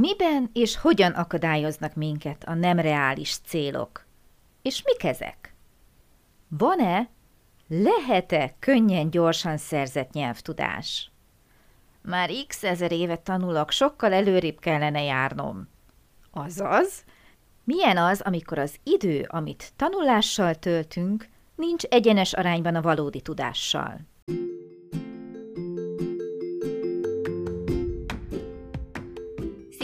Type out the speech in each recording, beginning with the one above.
Miben és hogyan akadályoznak minket a nem reális célok? És mik ezek? Van-e, lehet-e könnyen, gyorsan szerzett nyelvtudás? Már x ezer évet tanulok, sokkal előrébb kellene járnom. Azaz, milyen az, amikor az idő, amit tanulással töltünk, nincs egyenes arányban a valódi tudással?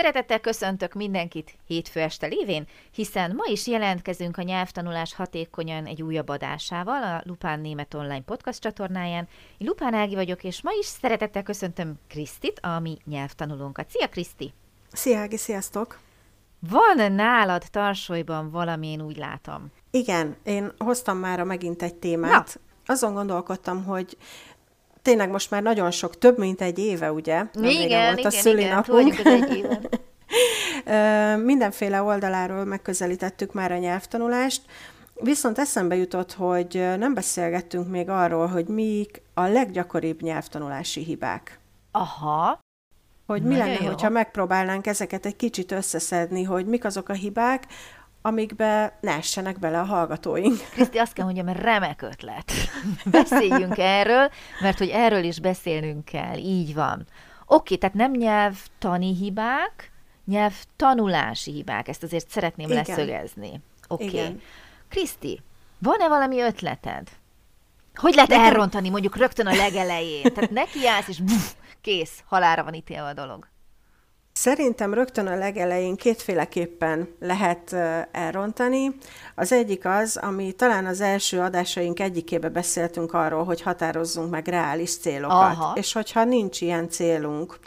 Szeretettel köszöntök mindenkit hétfő este lévén, hiszen ma is jelentkezünk a nyelvtanulás hatékonyan egy újabb adásával a Lupán Német Online podcast csatornáján. Én Lupán Ági vagyok, és ma is szeretettel köszöntöm Krisztit, a mi nyelvtanulónkat. Szia Kriszti! Szia Ági, sziasztok! Van nálad tarsolyban valami, én úgy látom. Igen, én hoztam már megint egy témát. Na. Azon gondolkodtam, hogy tényleg most már nagyon sok, több mint egy éve, ugye? Igen, volt igen, a szülinapunk. Igen, egy éve. Mindenféle oldaláról megközelítettük már a nyelvtanulást, viszont eszembe jutott, hogy nem beszélgettünk még arról, hogy mik a leggyakoribb nyelvtanulási hibák. Aha. Hogy mi Nagyon lenne, jó. hogyha megpróbálnánk ezeket egy kicsit összeszedni, hogy mik azok a hibák, amikbe ne essenek bele a hallgatóink. Kriszti, azt kell mondjam, remek ötlet. Beszéljünk erről, mert hogy erről is beszélnünk kell, így van. Oké, tehát nem nyelvtani hibák, nyelvtanulási hibák, ezt azért szeretném Igen. leszögezni. Oké. Kriszti, van-e valami ötleted? Hogy lehet Nekem... elrontani mondjuk rögtön a legelején? Tehát nekiállsz, és buf, kész, halára van ítélve a dolog. Szerintem rögtön a legelején kétféleképpen lehet elrontani. Az egyik az, ami talán az első adásaink egyikébe beszéltünk arról, hogy határozzunk meg reális célokat. Aha. És hogyha nincs ilyen célunk,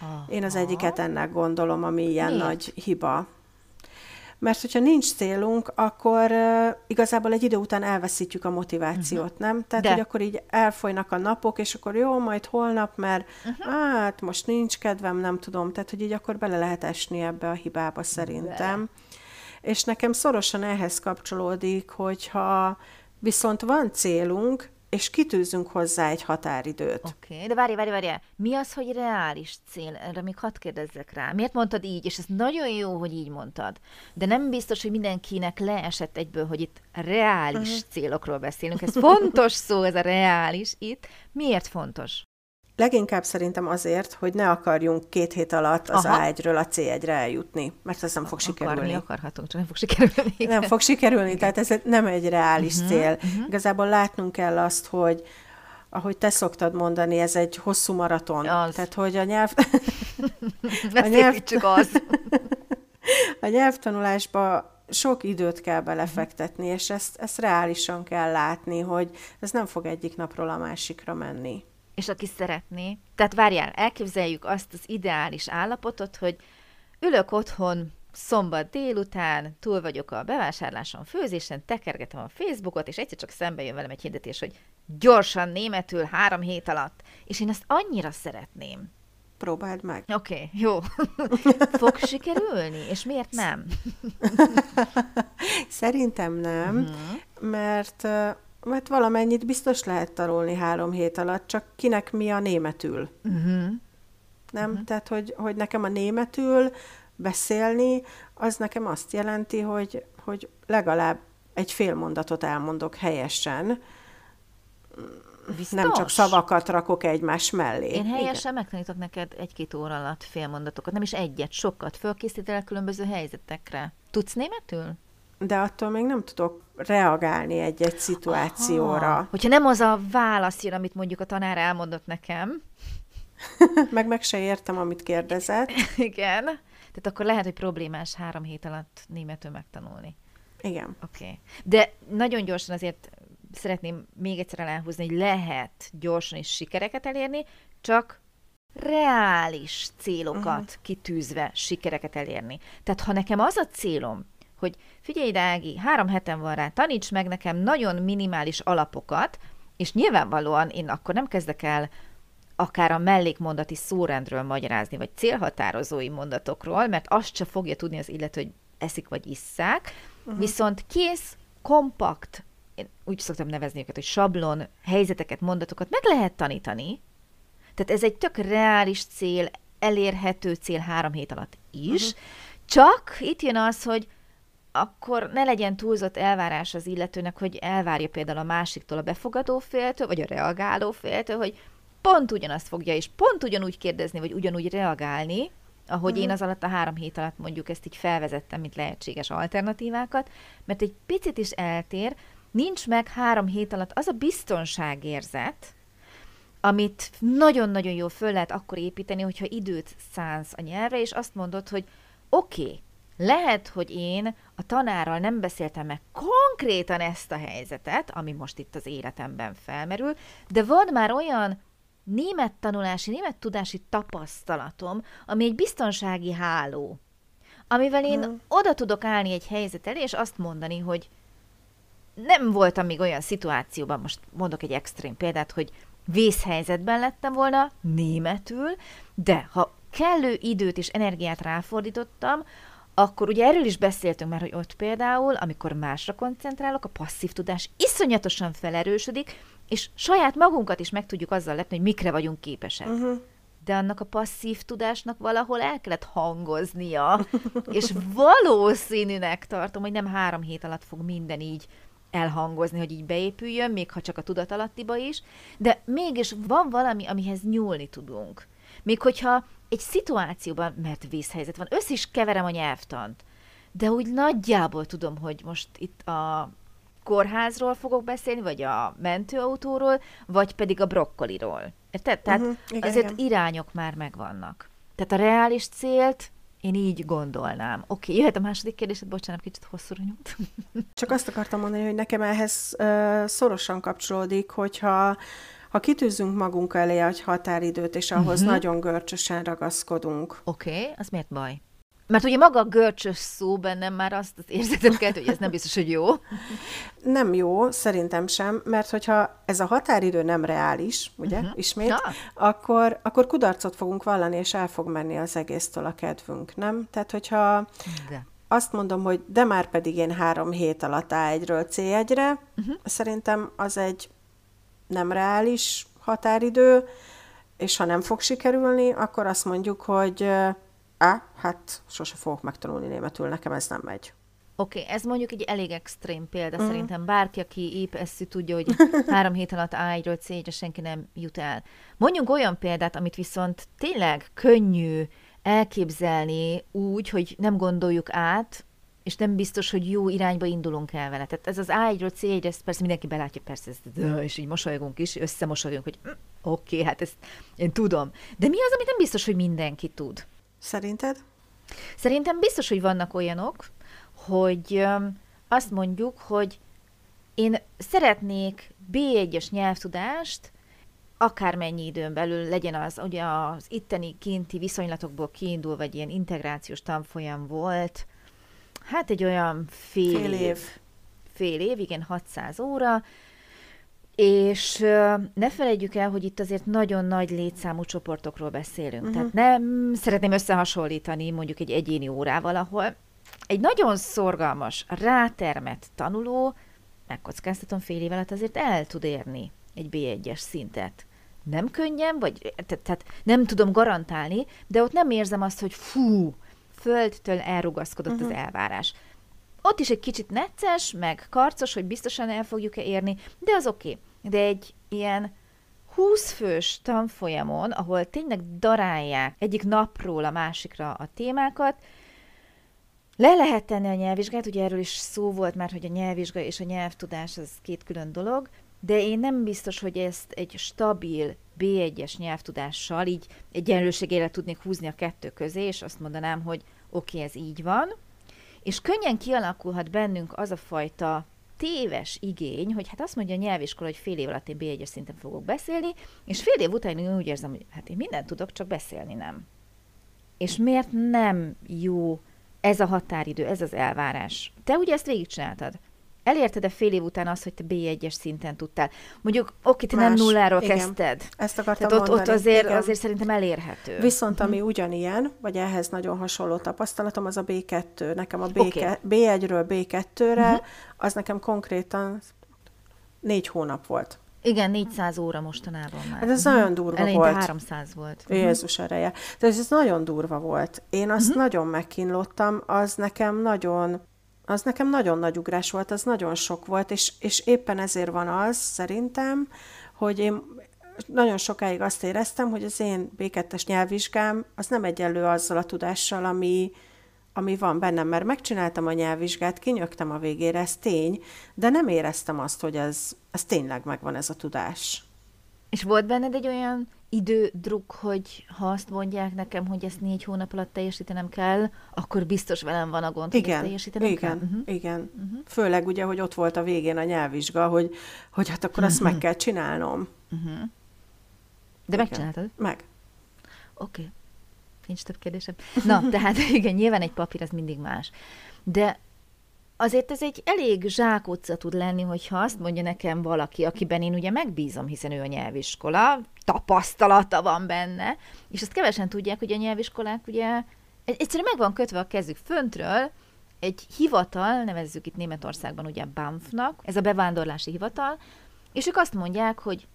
Aha. én az egyiket ennek gondolom, ami ilyen Miért? nagy hiba mert hogyha nincs célunk, akkor uh, igazából egy idő után elveszítjük a motivációt, uh-huh. nem? Tehát, De. hogy akkor így elfolynak a napok, és akkor jó, majd holnap, mert uh-huh. hát most nincs kedvem, nem tudom. Tehát, hogy így akkor bele lehet esni ebbe a hibába szerintem. De. És nekem szorosan ehhez kapcsolódik, hogyha viszont van célunk, és kitűzünk hozzá egy határidőt. Oké, okay, de várj, várj, várj, mi az, hogy reális cél? Erre még hadd kérdezzek rá. Miért mondtad így, és ez nagyon jó, hogy így mondtad, de nem biztos, hogy mindenkinek leesett egyből, hogy itt reális uh-huh. célokról beszélünk. Ez fontos szó, ez a reális itt. Miért fontos? Leginkább szerintem azért, hogy ne akarjunk két hét alatt az Aha. A1-ről a C1-re eljutni, mert ez nem fog Akarni sikerülni. akarhatunk, csak nem fog sikerülni. Nem fog sikerülni, Igen. tehát ez nem egy reális uh-huh, cél. Uh-huh. Igazából látnunk kell azt, hogy ahogy te szoktad mondani, ez egy hosszú maraton. Az. Tehát, hogy a nyelv... a nyelv... az. a nyelvtanulásba sok időt kell belefektetni, és ezt, ezt reálisan kell látni, hogy ez nem fog egyik napról a másikra menni és aki szeretné, tehát várjál, elképzeljük azt az ideális állapotot, hogy ülök otthon szombat délután, túl vagyok a bevásárláson, főzésen, tekergetem a Facebookot, és egyszer csak szembe jön velem egy hirdetés, hogy gyorsan németül három hét alatt, és én ezt annyira szeretném. Próbáld meg. Oké, okay, jó. Fog sikerülni? És miért nem? Szerintem nem, uh-huh. mert mert valamennyit biztos lehet tanulni három hét alatt, csak kinek mi a németül. Uh-huh. Nem? Uh-huh. Tehát, hogy, hogy nekem a németül beszélni, az nekem azt jelenti, hogy, hogy legalább egy fél mondatot elmondok helyesen, Biztos? Nem csak szavakat rakok egymás mellé. Én helyesen Igen. megtanítok neked egy-két óra alatt félmondatokat, nem is egyet, sokat. Fölkészítel különböző helyzetekre. Tudsz németül? De attól még nem tudok reagálni egy-egy szituációra. Aha. Hogyha nem az a válasz jön, amit mondjuk a tanár elmondott nekem. meg meg se értem, amit kérdezett. Igen. Tehát akkor lehet, hogy problémás három hét alatt németül megtanulni. Igen. Oké. Okay. De nagyon gyorsan azért szeretném még egyszer elhúzni, hogy lehet gyorsan is sikereket elérni, csak reális célokat uh-huh. kitűzve sikereket elérni. Tehát ha nekem az a célom, hogy figyelj, Dági, három heten van rá, taníts meg nekem nagyon minimális alapokat, és nyilvánvalóan én akkor nem kezdek el akár a mellékmondati szórendről magyarázni, vagy célhatározói mondatokról, mert azt se fogja tudni az illető, hogy eszik vagy isszák, uh-huh. viszont kész, kompakt, én úgy szoktam nevezni őket, hogy sablon, helyzeteket, mondatokat meg lehet tanítani. Tehát ez egy tök reális cél, elérhető cél három hét alatt is, uh-huh. csak itt jön az, hogy akkor ne legyen túlzott elvárás az illetőnek, hogy elvárja például a másiktól, a befogadó féltől, vagy a reagáló féltől, hogy pont ugyanazt fogja, és pont ugyanúgy kérdezni, vagy ugyanúgy reagálni, ahogy uh-huh. én az alatt a három hét alatt mondjuk ezt így felvezettem, mint lehetséges alternatívákat, mert egy picit is eltér, nincs meg három hét alatt az a biztonságérzet, amit nagyon-nagyon jól föl lehet akkor építeni, hogyha időt szánsz a nyelvre, és azt mondod, hogy oké, okay, lehet, hogy én a tanárral nem beszéltem meg konkrétan ezt a helyzetet, ami most itt az életemben felmerül, de van már olyan német tanulási, német tudási tapasztalatom, ami egy biztonsági háló, amivel én hmm. oda tudok állni egy helyzet elé, és azt mondani, hogy nem voltam még olyan szituációban, most mondok egy extrém példát, hogy vészhelyzetben lettem volna németül, de ha kellő időt és energiát ráfordítottam, akkor ugye erről is beszéltünk már, hogy ott például, amikor másra koncentrálok, a passzív tudás iszonyatosan felerősödik, és saját magunkat is meg tudjuk azzal lepni, hogy mikre vagyunk képesek. Uh-huh. De annak a passzív tudásnak valahol el kellett hangoznia, és valószínűnek tartom, hogy nem három hét alatt fog minden így elhangozni, hogy így beépüljön, még ha csak a tudatalattiba is, de mégis van valami, amihez nyúlni tudunk. Még hogyha egy szituációban, mert vészhelyzet van, össze is keverem a nyelvtant, de úgy nagyjából tudom, hogy most itt a kórházról fogok beszélni, vagy a mentőautóról, vagy pedig a brokkoliról. Érted? Tehát uh-huh, igen, azért igen. irányok már megvannak. Tehát a reális célt én így gondolnám. Oké, okay, jöhet a második kérdésed, bocsánat, kicsit hosszúra nyújt. Csak azt akartam mondani, hogy nekem ehhez uh, szorosan kapcsolódik, hogyha ha kitűzünk magunk elé egy határidőt, és ahhoz uh-huh. nagyon görcsösen ragaszkodunk. Oké, okay, az miért baj? Mert ugye maga a görcsös szó bennem már azt az érzetet kelt, hogy ez nem biztos, hogy jó. Nem jó, szerintem sem, mert hogyha ez a határidő nem reális, ugye, uh-huh. ismét, ja. akkor, akkor kudarcot fogunk vallani, és el fog menni az egésztől a kedvünk, nem? Tehát, hogyha de. azt mondom, hogy de már pedig én három hét alatt A1-ről C1-re, uh-huh. szerintem az egy nem reális határidő, és ha nem fog sikerülni, akkor azt mondjuk, hogy á, hát sose fogok megtanulni németül, nekem ez nem megy. Oké, okay, ez mondjuk egy elég extrém példa. Mm. Szerintem bárki, aki épp ezt tudja, hogy három hét alatt A1-ről C-re senki nem jut el. Mondjunk olyan példát, amit viszont tényleg könnyű elképzelni úgy, hogy nem gondoljuk át, és nem biztos, hogy jó irányba indulunk el vele. Tehát ez az A1-ről C1-re, ezt persze mindenki belátja, persze, ezt, és így mosolygunk is, összemosolyogunk, hogy mm, oké, okay, hát ezt én tudom. De mi az, amit nem biztos, hogy mindenki tud? Szerinted? Szerintem biztos, hogy vannak olyanok, hogy azt mondjuk, hogy én szeretnék B1-es nyelvtudást, akármennyi időn belül legyen az, ugye az itteni kinti viszonylatokból kiindul, vagy ilyen integrációs tanfolyam volt, hát egy olyan fél, fél év. Fél év, igen, 600 óra, és ne felejtjük el, hogy itt azért nagyon nagy létszámú csoportokról beszélünk. Uh-huh. Tehát nem szeretném összehasonlítani mondjuk egy egyéni órával, ahol egy nagyon szorgalmas, rátermet tanuló, megkockáztatom fél év alatt azért el tud érni egy B1-es szintet. Nem könnyen, vagy tehát nem tudom garantálni, de ott nem érzem azt, hogy fú, földtől elrugaszkodott uh-huh. az elvárás. Ott is egy kicsit necces, meg karcos, hogy biztosan el fogjuk-e érni, de az oké. Okay. De egy ilyen 20 fős tanfolyamon, ahol tényleg darálják egyik napról a másikra a témákat, le lehet tenni a nyelvvizsgát, ugye erről is szó volt már, hogy a nyelvvizsga és a nyelvtudás az két külön dolog, de én nem biztos, hogy ezt egy stabil B1-es nyelvtudással így egyenlőségére tudnék húzni a kettő közé, és azt mondanám, hogy oké, okay, ez így van, és könnyen kialakulhat bennünk az a fajta téves igény, hogy hát azt mondja a nyelviskola, hogy fél év alatt én B1-es szinten fogok beszélni, és fél év után én úgy érzem, hogy hát én mindent tudok, csak beszélni nem. És miért nem jó ez a határidő, ez az elvárás? Te ugye ezt végigcsináltad. Elérted-e fél év után azt, hogy te B1-es szinten tudtál? Mondjuk, oké, te Más, nem nulláról igen. kezdted. Ezt akartam Tehát ott, ott azért, igen. azért szerintem elérhető. Viszont ami uh-huh. ugyanilyen, vagy ehhez nagyon hasonló tapasztalatom, az a B2. Nekem a B- okay. B1-ről B2-re, uh-huh. az nekem konkrétan négy hónap volt. Igen, 400 óra mostanában már. Hát ez uh-huh. nagyon durva Eleinte volt. 300 volt. Jézus ereje. De ez, ez nagyon durva volt. Én azt uh-huh. nagyon megkínlottam, az nekem nagyon az nekem nagyon nagy ugrás volt, az nagyon sok volt, és, és éppen ezért van az, szerintem, hogy én nagyon sokáig azt éreztem, hogy az én B2-es nyelvvizsgám az nem egyenlő azzal a tudással, ami, ami van bennem, mert megcsináltam a nyelvvizsgát, kinyögtem a végére, ez tény, de nem éreztem azt, hogy ez, ez tényleg megvan ez a tudás. És volt benned egy olyan idődruk, hogy ha azt mondják nekem, hogy ezt négy hónap alatt teljesítenem kell, akkor biztos velem van a gond, igen, hogy ezt teljesítenem igen, kell? Uh-huh. Igen, uh-huh. Főleg ugye, hogy ott volt a végén a nyelvvizsga, hogy, hogy hát akkor azt uh-huh. meg kell csinálnom. Uh-huh. De igen. megcsináltad? Meg. Oké. Okay. Nincs több kérdésem. Na, tehát igen, nyilván egy papír az mindig más. De azért ez egy elég zsákutca tud lenni, hogyha azt mondja nekem valaki, akiben én ugye megbízom, hiszen ő a nyelviskola, tapasztalata van benne, és azt kevesen tudják, hogy a nyelviskolák ugye egyszerűen meg van kötve a kezük föntről, egy hivatal, nevezzük itt Németországban ugye BAMF-nak, ez a bevándorlási hivatal, és ők azt mondják, hogy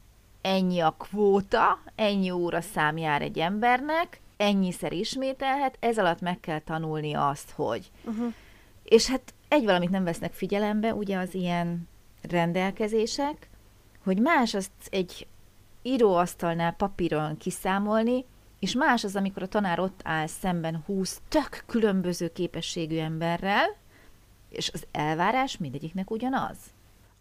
ennyi a kvóta, ennyi óra szám jár egy embernek, ennyiszer ismételhet, ez alatt meg kell tanulni azt, hogy. Uh-huh. És hát egy valamit nem vesznek figyelembe, ugye az ilyen rendelkezések, hogy más azt egy íróasztalnál papíron kiszámolni, és más az, amikor a tanár ott áll szemben húsz tök különböző képességű emberrel, és az elvárás mindegyiknek ugyanaz.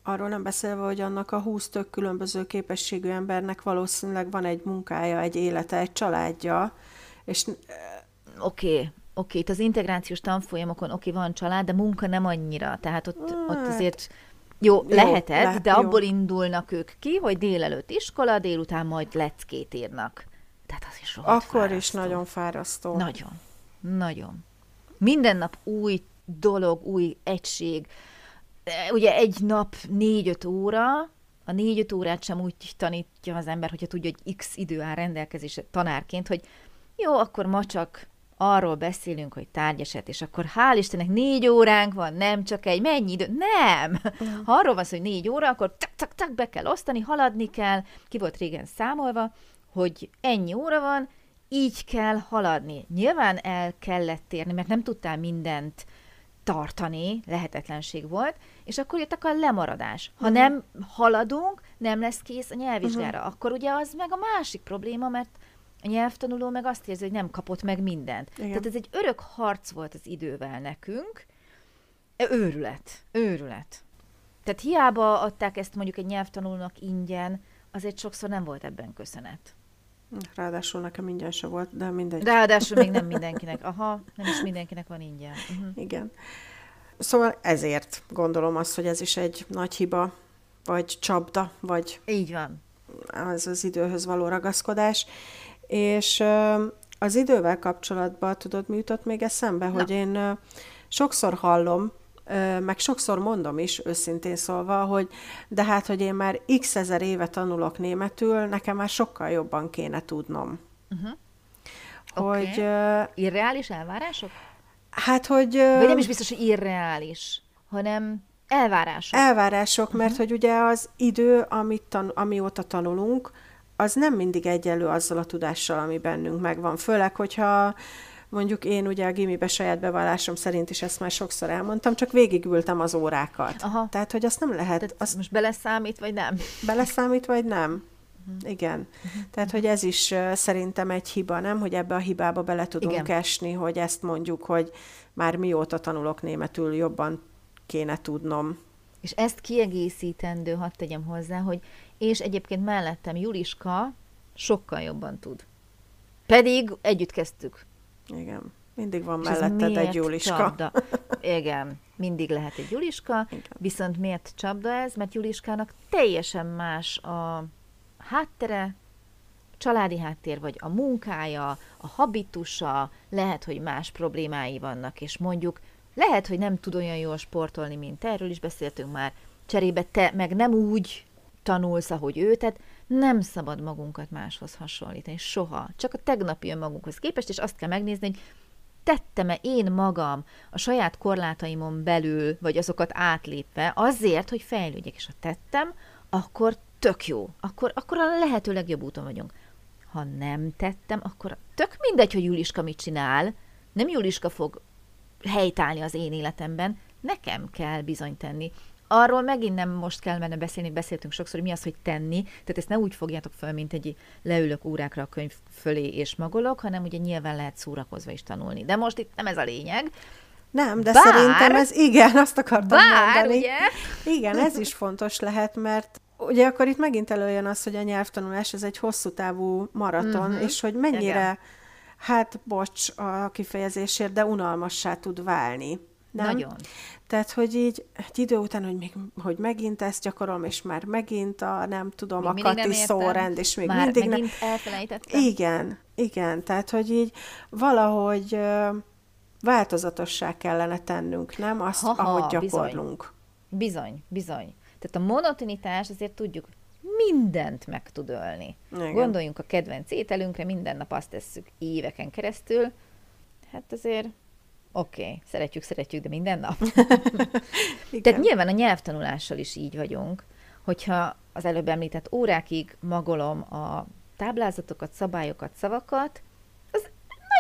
Arról nem beszélve, hogy annak a húsz tök különböző képességű embernek valószínűleg van egy munkája, egy élete, egy családja, és... Oké, okay oké, itt az integrációs tanfolyamokon oké, van család, de munka nem annyira. Tehát ott, hát, ott azért jó, jó lehetett, lehet, de abból jó. indulnak ők ki, hogy délelőtt iskola, délután majd leckét írnak. Tehát az is Akkor fárasztó. is nagyon fárasztó. Nagyon. Nagyon. Minden nap új dolog, új egység. Ugye egy nap négy-öt óra, a négy-öt órát sem úgy tanítja az ember, hogyha tudja, hogy x idő áll rendelkezésre tanárként, hogy jó, akkor ma csak arról beszélünk, hogy tárgyeset, és akkor hál' Istennek négy óránk van, nem csak egy, mennyi idő? Nem! Ha arról van szó, hogy négy óra, akkor tak, tak, tak, be kell osztani, haladni kell, ki volt régen számolva, hogy ennyi óra van, így kell haladni. Nyilván el kellett térni, mert nem tudtál mindent tartani, lehetetlenség volt, és akkor jött a lemaradás. Ha uh-huh. nem haladunk, nem lesz kész a nyelvvizsgára. Uh-huh. Akkor ugye az meg a másik probléma, mert a nyelvtanuló meg azt érzi, hogy nem kapott meg mindent. Igen. Tehát ez egy örök harc volt az idővel nekünk. E, őrület. Őrület. Tehát hiába adták ezt mondjuk egy nyelvtanulónak ingyen, azért sokszor nem volt ebben köszönet. Ráadásul nekem ingyen se volt, de mindegy. Ráadásul még nem mindenkinek. Aha, nem is mindenkinek van ingyen. Uh-huh. Igen. Szóval ezért gondolom azt, hogy ez is egy nagy hiba, vagy csapda, vagy... Így van. Az az időhöz való ragaszkodás. És az idővel kapcsolatban, tudod, mi jutott még eszembe, Na. hogy én sokszor hallom, meg sokszor mondom is, őszintén szólva, hogy de hát, hogy én már x ezer éve tanulok németül, nekem már sokkal jobban kéne tudnom. Uh-huh. Hogy... Okay. Irreális elvárások? Hát, hogy... Vagy nem is biztos, hogy irreális, hanem elvárások. Elvárások, uh-huh. mert hogy ugye az idő, amit tan- amióta tanulunk, az nem mindig egyenlő azzal a tudással, ami bennünk megvan. Főleg, hogyha mondjuk én ugye a gimibe saját bevallásom szerint is ezt már sokszor elmondtam, csak végigültem az órákat. Aha. Tehát, hogy azt nem lehet... Tehát azt most beleszámít, vagy nem? Beleszámít, vagy nem? Uh-huh. Igen. Uh-huh. Tehát, hogy ez is szerintem egy hiba, nem? Hogy ebbe a hibába bele tudunk Igen. esni, hogy ezt mondjuk, hogy már mióta tanulok németül, jobban kéne tudnom. És ezt kiegészítendő, hadd tegyem hozzá, hogy és egyébként mellettem Juliska sokkal jobban tud. Pedig együtt kezdtük. Igen. Mindig van és melletted egy Juliska. Csapda. Igen. mindig lehet egy Juliska, Igen. viszont miért csapda ez? Mert Juliskának teljesen más a háttere, családi háttér, vagy a munkája, a habitusa, lehet, hogy más problémái vannak, és mondjuk lehet, hogy nem tud olyan jól sportolni, mint erről is beszéltünk már, cserébe te meg nem úgy tanulsz, ahogy ő, tehát nem szabad magunkat máshoz hasonlítani, soha. Csak a tegnapi önmagunkhoz képest, és azt kell megnézni, hogy tettem-e én magam a saját korlátaimon belül, vagy azokat átlépve azért, hogy fejlődjek, és ha tettem, akkor tök jó. Akkor, akkor a lehető legjobb úton vagyunk. Ha nem tettem, akkor tök mindegy, hogy Juliska mit csinál, nem Juliska fog helytállni az én életemben, nekem kell bizony tenni. Arról megint nem most kell menne beszélni, beszéltünk sokszor, hogy mi az, hogy tenni, tehát ezt ne úgy fogjátok föl, mint egy leülök órákra a könyv fölé és magolok, hanem ugye nyilván lehet szórakozva is tanulni. De most itt nem ez a lényeg. Nem, de Bár- szerintem ez igen, azt akartam Bár, mondani. ugye? Igen, ez is fontos lehet, mert ugye akkor itt megint előjön az, hogy a nyelvtanulás ez egy hosszú távú maraton, Mhm. és hogy mennyire, Igen. hát bocs a kifejezésért, de unalmassá tud válni. Nem? Nagyon. Tehát, hogy így egy idő után, hogy, még, hogy megint ezt gyakorolom, és már megint a, nem tudom, Még a kati szórend, és még Már mindig nem. elfelejtettem. Igen, igen, tehát, hogy így valahogy ö, változatossá kellene tennünk, nem? Azt, Ha-ha, ahogy bizony. gyakorlunk. Bizony, bizony. Tehát a monotonitás azért tudjuk, mindent meg tud ölni. Igen. Gondoljunk a kedvenc ételünkre, minden nap azt tesszük éveken keresztül. Hát azért oké, okay, szeretjük, szeretjük, de minden nap. Tehát nyilván a nyelvtanulással is így vagyunk, hogyha az előbb említett órákig magolom a táblázatokat, szabályokat, szavakat, az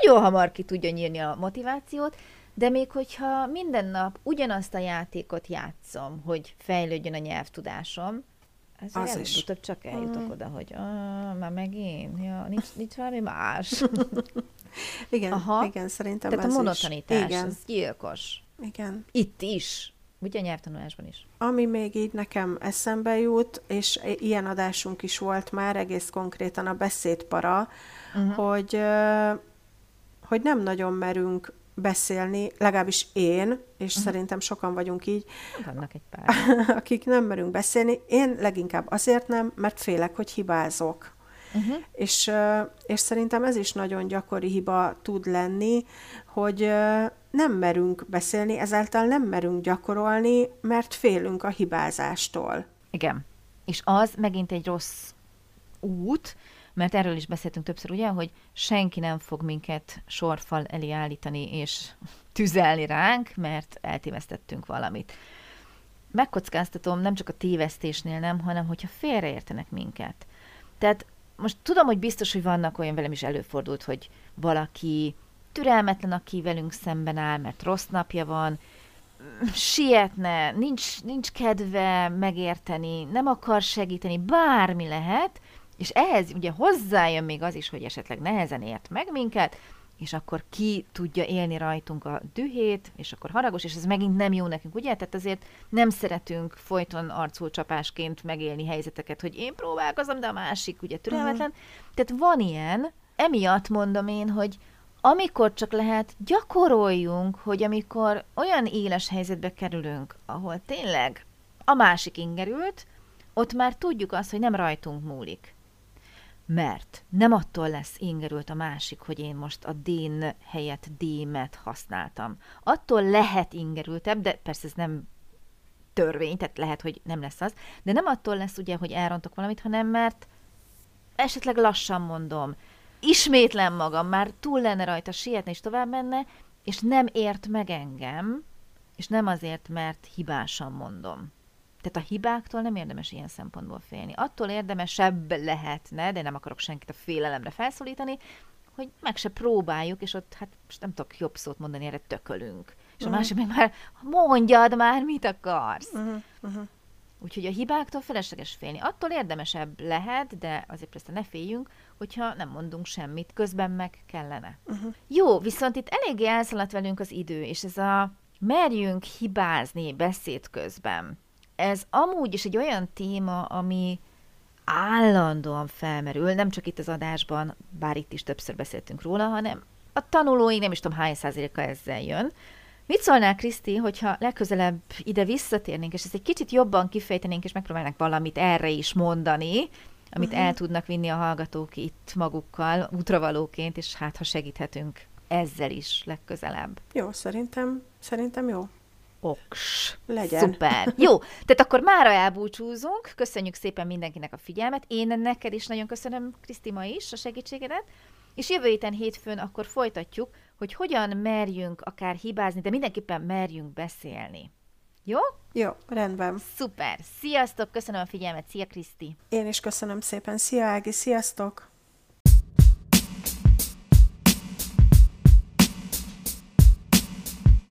nagyon hamar ki tudja nyírni a motivációt, de még hogyha minden nap ugyanazt a játékot játszom, hogy fejlődjön a nyelvtudásom, ez Az is. előbb-utóbb csak eljutok oda, hogy ah, már megint, ja, nincs, nincs valami más. Igen, Aha. igen, szerintem Tehát a ez monotonitás, is. Igen, az gyilkos. igen. Itt is, ugye a nyelvtanulásban is. Ami még így nekem eszembe jut, és ilyen adásunk is volt már, egész konkrétan a beszédpara, uh-huh. hogy, hogy nem nagyon merünk beszélni, legalábbis én, és uh-huh. szerintem sokan vagyunk így, Vannak egy pár. akik nem merünk beszélni. Én leginkább azért nem, mert félek, hogy hibázok. Uh-huh. És, és szerintem ez is nagyon gyakori hiba tud lenni, hogy nem merünk beszélni, ezáltal nem merünk gyakorolni, mert félünk a hibázástól. Igen. És az megint egy rossz út, mert erről is beszéltünk többször, ugye, hogy senki nem fog minket sorfal elé állítani és tüzelni ránk, mert eltévesztettünk valamit. Megkockáztatom nem csak a tévesztésnél nem, hanem hogyha félreértenek minket. Tehát most tudom, hogy biztos, hogy vannak olyan velem is előfordult, hogy valaki türelmetlen, aki velünk szemben áll, mert rossz napja van, sietne, nincs, nincs kedve megérteni, nem akar segíteni, bármi lehet, és ehhez ugye hozzájön még az is, hogy esetleg nehezen ért meg minket, és akkor ki tudja élni rajtunk a dühét, és akkor haragos, és ez megint nem jó nekünk, ugye? Tehát azért nem szeretünk folyton arculcsapásként megélni helyzeteket, hogy én próbálkozom, de a másik ugye türelmetlen. Tehát van ilyen, emiatt mondom én, hogy amikor csak lehet, gyakoroljunk, hogy amikor olyan éles helyzetbe kerülünk, ahol tényleg a másik ingerült, ott már tudjuk azt, hogy nem rajtunk múlik. Mert nem attól lesz ingerült a másik, hogy én most a dén helyett démet használtam. Attól lehet ingerültebb, de persze ez nem törvény, tehát lehet, hogy nem lesz az, de nem attól lesz ugye, hogy elrontok valamit, hanem mert esetleg lassan mondom, ismétlem magam, már túl lenne rajta, sietne és tovább menne, és nem ért meg engem, és nem azért, mert hibásan mondom. Tehát a hibáktól nem érdemes ilyen szempontból félni. Attól érdemesebb lehetne, de nem akarok senkit a félelemre felszólítani, hogy meg se próbáljuk, és ott, hát most nem tudok jobb szót mondani, erre tökölünk. És a másik meg már mondjad már, mit akarsz. Uh-huh, uh-huh. Úgyhogy a hibáktól felesleges félni. Attól érdemesebb lehet, de azért persze ne féljünk, hogyha nem mondunk semmit, közben meg kellene. Uh-huh. Jó, viszont itt eléggé elszaladt velünk az idő, és ez a merjünk hibázni beszéd közben. Ez amúgy is egy olyan téma, ami állandóan felmerül, nem csak itt az adásban, bár itt is többször beszéltünk róla, hanem a tanulói nem is tudom hány százaléka ezzel jön, Mit szólnál, Kriszti, hogyha legközelebb ide visszatérnénk, és ezt egy kicsit jobban kifejtenénk, és megpróbálnánk valamit erre is mondani, amit uh-huh. el tudnak vinni a hallgatók itt magukkal, útravalóként, és hát ha segíthetünk ezzel is legközelebb. Jó, szerintem, szerintem jó. Oks. Legyen. Szuper. Jó, tehát akkor mára elbúcsúzunk. Köszönjük szépen mindenkinek a figyelmet. Én neked is nagyon köszönöm, Krisztima is, a segítségedet. És jövő héten hétfőn akkor folytatjuk, hogy hogyan merjünk akár hibázni, de mindenképpen merjünk beszélni. Jó? Jó, rendben. Szuper. Sziasztok, köszönöm a figyelmet. Szia, Kriszti. Én is köszönöm szépen. Szia, Ági, sziasztok.